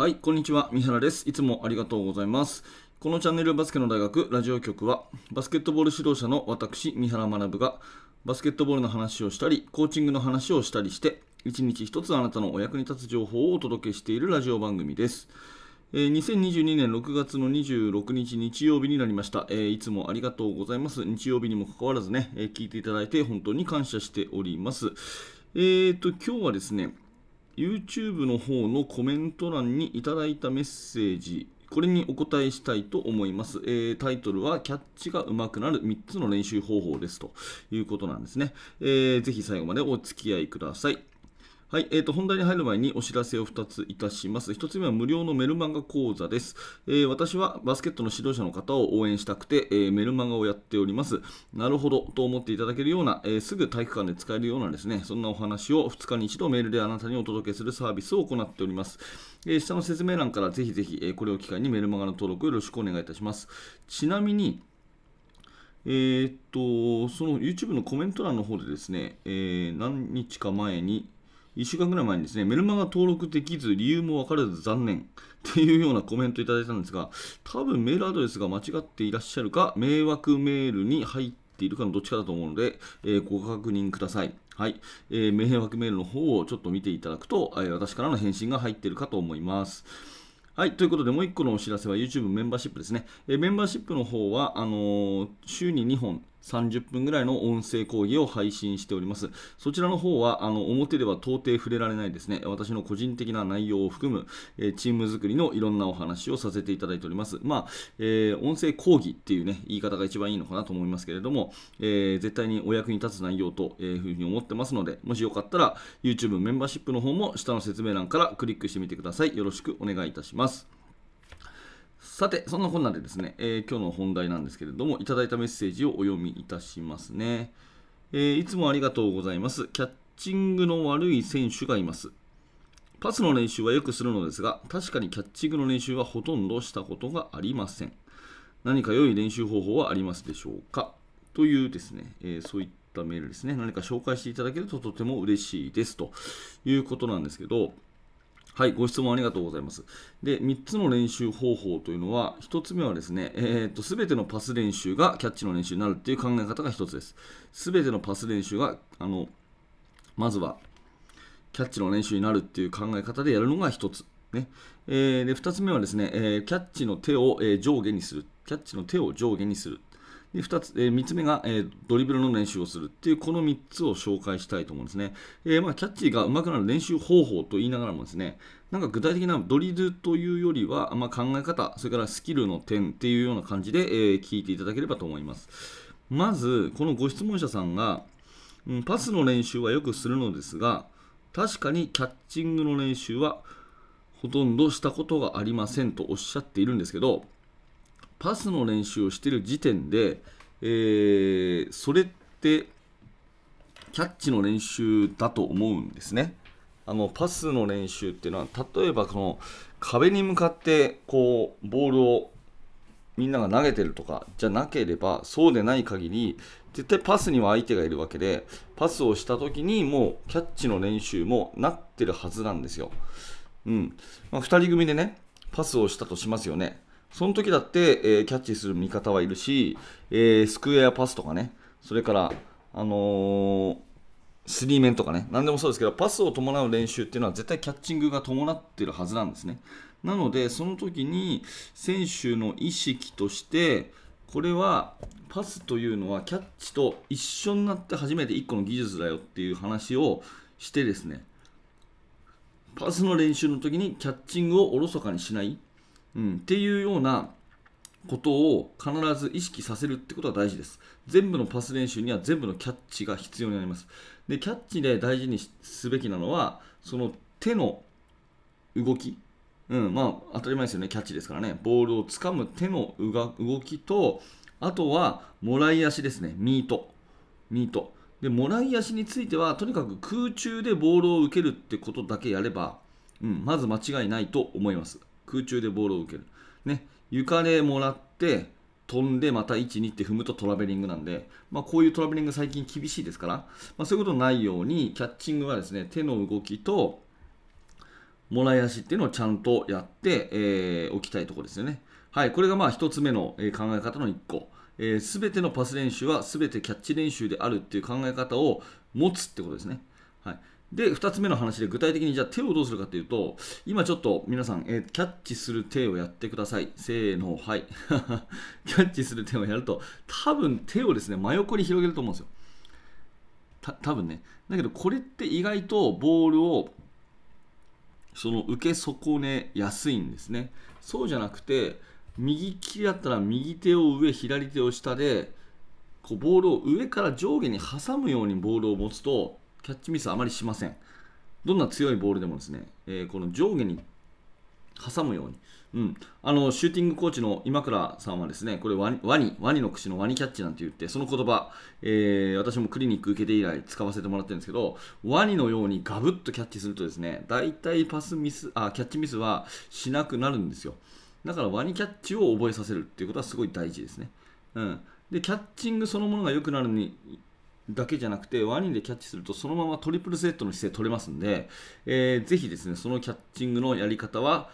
はい、こんにちは。三原です。いつもありがとうございます。このチャンネルバスケの大学ラジオ局は、バスケットボール指導者の私、三原学が、バスケットボールの話をしたり、コーチングの話をしたりして、一日一つあなたのお役に立つ情報をお届けしているラジオ番組です。えー2022年6月の26日日曜日になりました、えーいつもありがとうございます。日曜日にもかかわらずね、えー聞いていただいて本当に感謝しております。えーと、今日はですね、YouTube の方のコメント欄にいただいたメッセージ、これにお答えしたいと思います。えータイトルは、キャッチが上手くなる3つの練習方法ですということなんですね。えーぜひ最後までお付き合いください。はい、えー、と本題に入る前にお知らせを2ついたします。1つ目は無料のメルマガ講座です、えー私はバスケットの指導者の方を応援したくて、えーメルマガをやっております。なるほどと思っていただけるような、えーすぐ体育館で使えるようなですね、そんなお話を2日に1度メールであなたにお届けするサービスを行っております。えー下の説明欄からぜひぜひ、えこれを機会にメルマガの登録よろしくお願いいたします。ちなみに、えっと、その YouTube のコメント欄の方でですね、え何日か前に、1週間ぐらい前にですね、メルマガ登録できず、理由も分からず残念 っていうようなコメントいただいたんですが、多分メールアドレスが間違っていらっしゃるか、迷惑メールに入っているかのどっちかだと思うので、えーご確認ください。はい、えー迷惑メールの方をちょっと見ていただくと、えー私からの返信が入っているかと思います。はい、ということで、もう1個のお知らせは YouTube メンバーシップですね。えメンバーシップの方は、あのー週に2本、30分ぐらいの音声講義を配信しております。そちらの方は、あの表では到底触れられないですね。私の個人的な内容を含む、えーチーム作りのいろんなお話をさせていただいております。まあ、えー音声講義っていうね、言い方が一番いいのかなと思いますけれども、えー絶対にお役に立つ内容というふうに思ってますので、もしよかったら YouTube メンバーシップの方も下の説明欄からクリックしてみてください。よろしくお願いいたします。さて、そんなこんなでですね、えー今日の本題なんですけれども、いただいたメッセージをお読みいたしますね。えーいつもありがとうございます。キャッチングの悪い選手がいます。パスの練習はよくするのですが、確かにキャッチングの練習はほとんどしたことがありません。何か良い練習方法はありますでしょうか？というですね、えーそういったメールですね。何か紹介していただけるととても嬉しいですということなんですけど、はい、ご質問ありがとうございます。で、3つの練習方法というのは、1つ目はですね、えー、と全てのパス練習がキャッチの練習になるっていう考え方が1つです。全てのパス練習が、あの、まずはキャッチの練習になるっていう考え方でやるのが1つ。ねえーで2つ目はですね、えーキャッチの手を、えー上下にする。キャッチの手を上下にする。で2つ、えー3つ目が、えードリブルの練習をするっていうこの3つを紹介したいと思うんですね。えーまあ、キャッチが上手くなる練習方法と言いながらもですね、なんか具体的なドリルというよりは、まあ、考え方、それからスキルの点っていうような感じで、え聞いていただければと思います。まず、このご質問者さんが、うんパスの練習はよくするのですが、確かにキャッチングの練習はほとんどしたことがありませんとおっしゃっているんですけど、パスの練習をしている時点で、えーそれってキャッチの練習だと思うんですね。あのパスの練習っていうのは例えばこの壁に向かってこうボールをみんなが投げてるとかじゃなければそうでない限り絶対パスには相手がいるわけでパスをした時にもうキャッチの練習もなってるはずなんですよ。うんまあ、2人組でねパスをしたとしますよね。その時だって、えーキャッチする味方はいるし、えースクエアパスとかねそれから、あのースリーメンとかね、何でもそうですけど、パスを伴う練習っていうのは絶対キャッチングが伴ってるはずなんですね。なので、その時に選手の意識として、これはパスというのはキャッチと一緒になって初めて1個の技術だよっていう話をしてですね、パスの練習の時にキャッチングをおろそかにしない、うん、っていうようなことを必ず意識させるってことが大事です。全部のパス練習には全部のキャッチが必要になります。で、キャッチで大事にすべきなのは、その手の動き。うん、まあ当たり前ですよね、キャッチですからね。ボールを掴む手の動きと、あとはもらい足ですね、ミート。ミート。で、もらい足については、とにかく空中でボールを受けるってことだけやれば、うん、まず間違いないと思います。空中でボールを受ける。ね、床でもらって、飛んでまた1、2って踏むとトラベリングなんで、まあ、こういうトラベリング最近厳しいですから、まあ、そういうことないように、キャッチングはですね、手の動きと、もらい足っていうのをちゃんとやって、えー、おきたいところですよね。はい、これがまあ1つ目の、考え方の1個。す、えー、べ、てのパス練習はすべてキャッチ練習であるっていう考え方を持つってことですね。はい、で、2つ目の話で具体的にじゃあ手をどうするかというと、今ちょっと皆さん、えー、キャッチする手をやってください。せーの、はい。キャッチする手をやると、多分手をですね、真横に広げると思うんですよ。た多分ね。だけど、これって意外とボールをその受け損ねやすいんですね。そうじゃなくて、右利きだったら右手を上、左手を下で、こうボールを上から上下に挟むようにボールを持つと、キャッチミスあまりしません。どんな強いボールでもですね、えー、この上下に挟むように、うん、あのシューティングコーチの今倉さんはですね、これワニ、ワニワニの口のワニキャッチなんて言って、その言葉、えー、私もクリニック受けて以来使わせてもらってるんですけど、ワニのようにガブッとキャッチするとですね、大体パスミス、あ、キャッチミスはしなくなるんですよ。だからワニキャッチを覚えさせるっていうことはすごい大事ですね。うん。で、キャッチングそのものが良くなるにだけじゃなくて、ワニでキャッチすると、そのままトリプルセットの姿勢取れますんで、えー、ぜひですね、そのキャッチングのやり方は、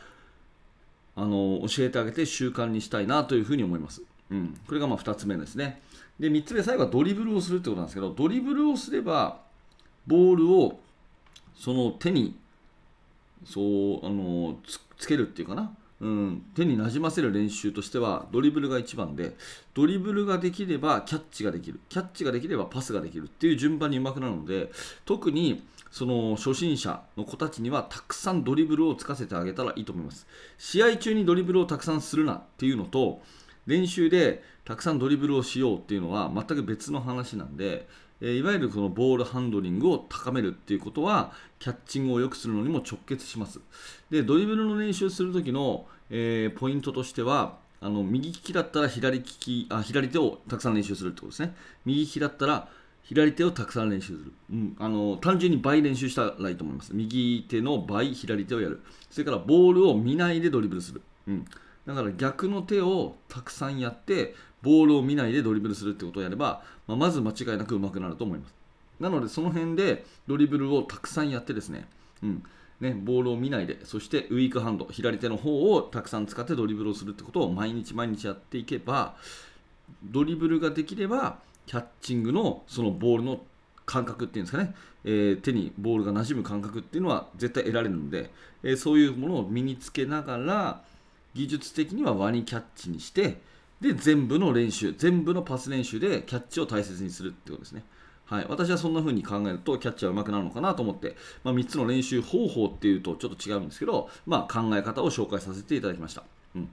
あの教えてあげて習慣にしたいなというふうに思います。うん、これがまあ2つ目ですね。で、3つ目、最後はドリブルをするってことなんですけど、ドリブルをすれば、ボールをその手にそうあのつけるっていうかな、うん、手になじませる練習としてはドリブルが一番でドリブルができればキャッチができる。キャッチができればパスができるっていう順番にうまくなるので特にその初心者の子たちにはたくさんドリブルをつかせてあげたらいいと思います。試合中にドリブルをたくさんするなっていうのと練習でたくさんドリブルをしようっていうのは全く別の話なんでえいわゆるそのボールハンドリングを高めるっていうことはキャッチングを良くするのにも直結します。でドリブルの練習する時の、えー、ポイントとしてはあの右利きだったら左利きあ左手をたくさん練習するってことですね。右利きだったら左手をたくさん練習する、うん、あの単純に倍練習したらいいと思います。右手の倍左手をやる。それからボールを見ないでドリブルする。うんだから逆の手をたくさんやってボールを見ないでドリブルするってことをやれば、まあ、まず間違いなく上手くなると思います。なのでその辺でドリブルをたくさんやってですね,、うんねボールを見ないでそしてウィークハンド左手の方をたくさん使ってドリブルをするってことを毎日毎日やっていけばドリブルができればキャッチングのそのボールの感覚っていうんですかね、えー、手にボールが馴染む感覚っていうのは絶対得られるので、えー、そういうものを身につけながら技術的にはワニキャッチにしてで全部の練習全部のパス練習でキャッチを大切にするってことですね。はい、私はそんな風に考えるとキャッチャーは上手くなるのかなと思って、まあ、3つの練習方法っていうとちょっと違うんですけど、まあ、考え方を紹介させていただきました、うん。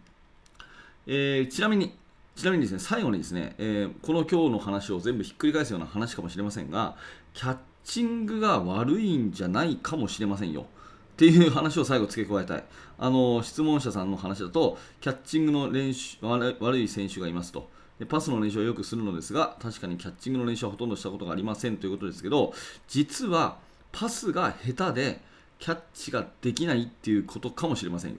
えー、ちなみにちなみにですね最後にですね、えー、この今日の話を全部ひっくり返すような話かもしれませんがキャッチングが悪いんじゃないかもしれませんよ。っていう話を最後付け加えたい。あの質問者さんの話だと、キャッチングの練習悪い選手がいますと。でパスの練習はよくするのですが、確かにキャッチングの練習はほとんどしたことがありませんということですけど、実はパスが下手でキャッチができないっていうことかもしれませんよ。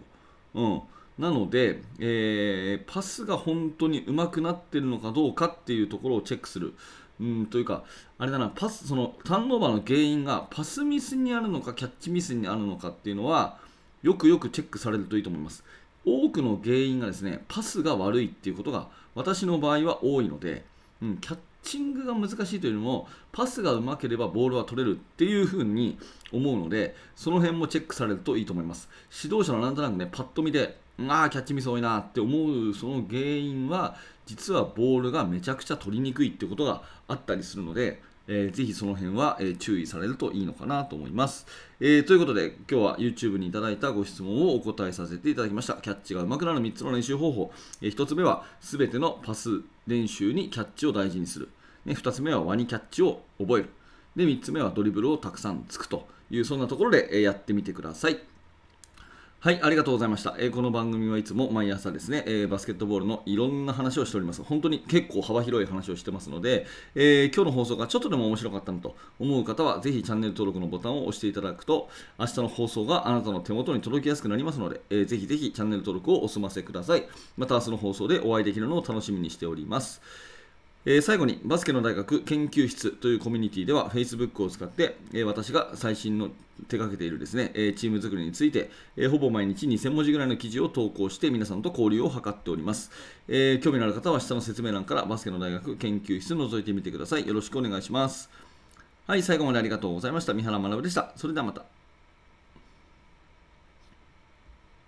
うん、なので、えー、パスが本当に上手くなってるのかどうかっていうところをチェックする。うんというか、あれだな、パス、そのターンオーバーの原因がパスミスにあるのか、キャッチミスにあるのかっていうのは、よくよくチェックされるといいと思います。多くの原因がですね、パスが悪いっていうことが、私の場合は多いので、うん、キャッチングが難しいというよりも、パスがうまければボールは取れるっていうふうに思うので、その辺もチェックされるといいと思います。指導者のなんとなくね、パッと見で、ああ、キャッチミス多いなって思うその原因は、実はボールがめちゃくちゃ取りにくいってことがあったりするので、えー、ぜひその辺は、えー、注意されるといいのかなと思います、えー、ということで今日は YouTube にいただいたご質問をお答えさせていただきました。キャッチが上手くなる3つの練習方法、え1つ目は全てのパス練習にキャッチを大事にする、ね、2つ目はワニキャッチを覚える。で3つ目はドリブルをたくさんつくというそんなところで、えやってみてください。はい、ありがとうございました。えー、この番組はいつも毎朝ですね、えー、バスケットボールのいろんな話をしております。本当に結構幅広い話をしてますので、えー、今日の放送がちょっとでも面白かったなと思う方は、ぜひチャンネル登録のボタンを押していただくと、明日の放送があなたの手元に届きやすくなりますので、えー、ぜひぜひチャンネル登録をお済ませください。また明日の放送でお会いできるのを楽しみにしております。えー最後にバスケの大学研究室というコミュニティでは Facebook を使って、えー私が最新の手掛けているですね、えーチーム作りについて、えほぼ毎日2000文字ぐらいの記事を投稿して皆さんと交流を図っております、え興味のある方は下の説明欄からバスケの大学研究室覗いてみてください。よろしくお願いします。はい最後までありがとうございました。三原学でした。それではまた。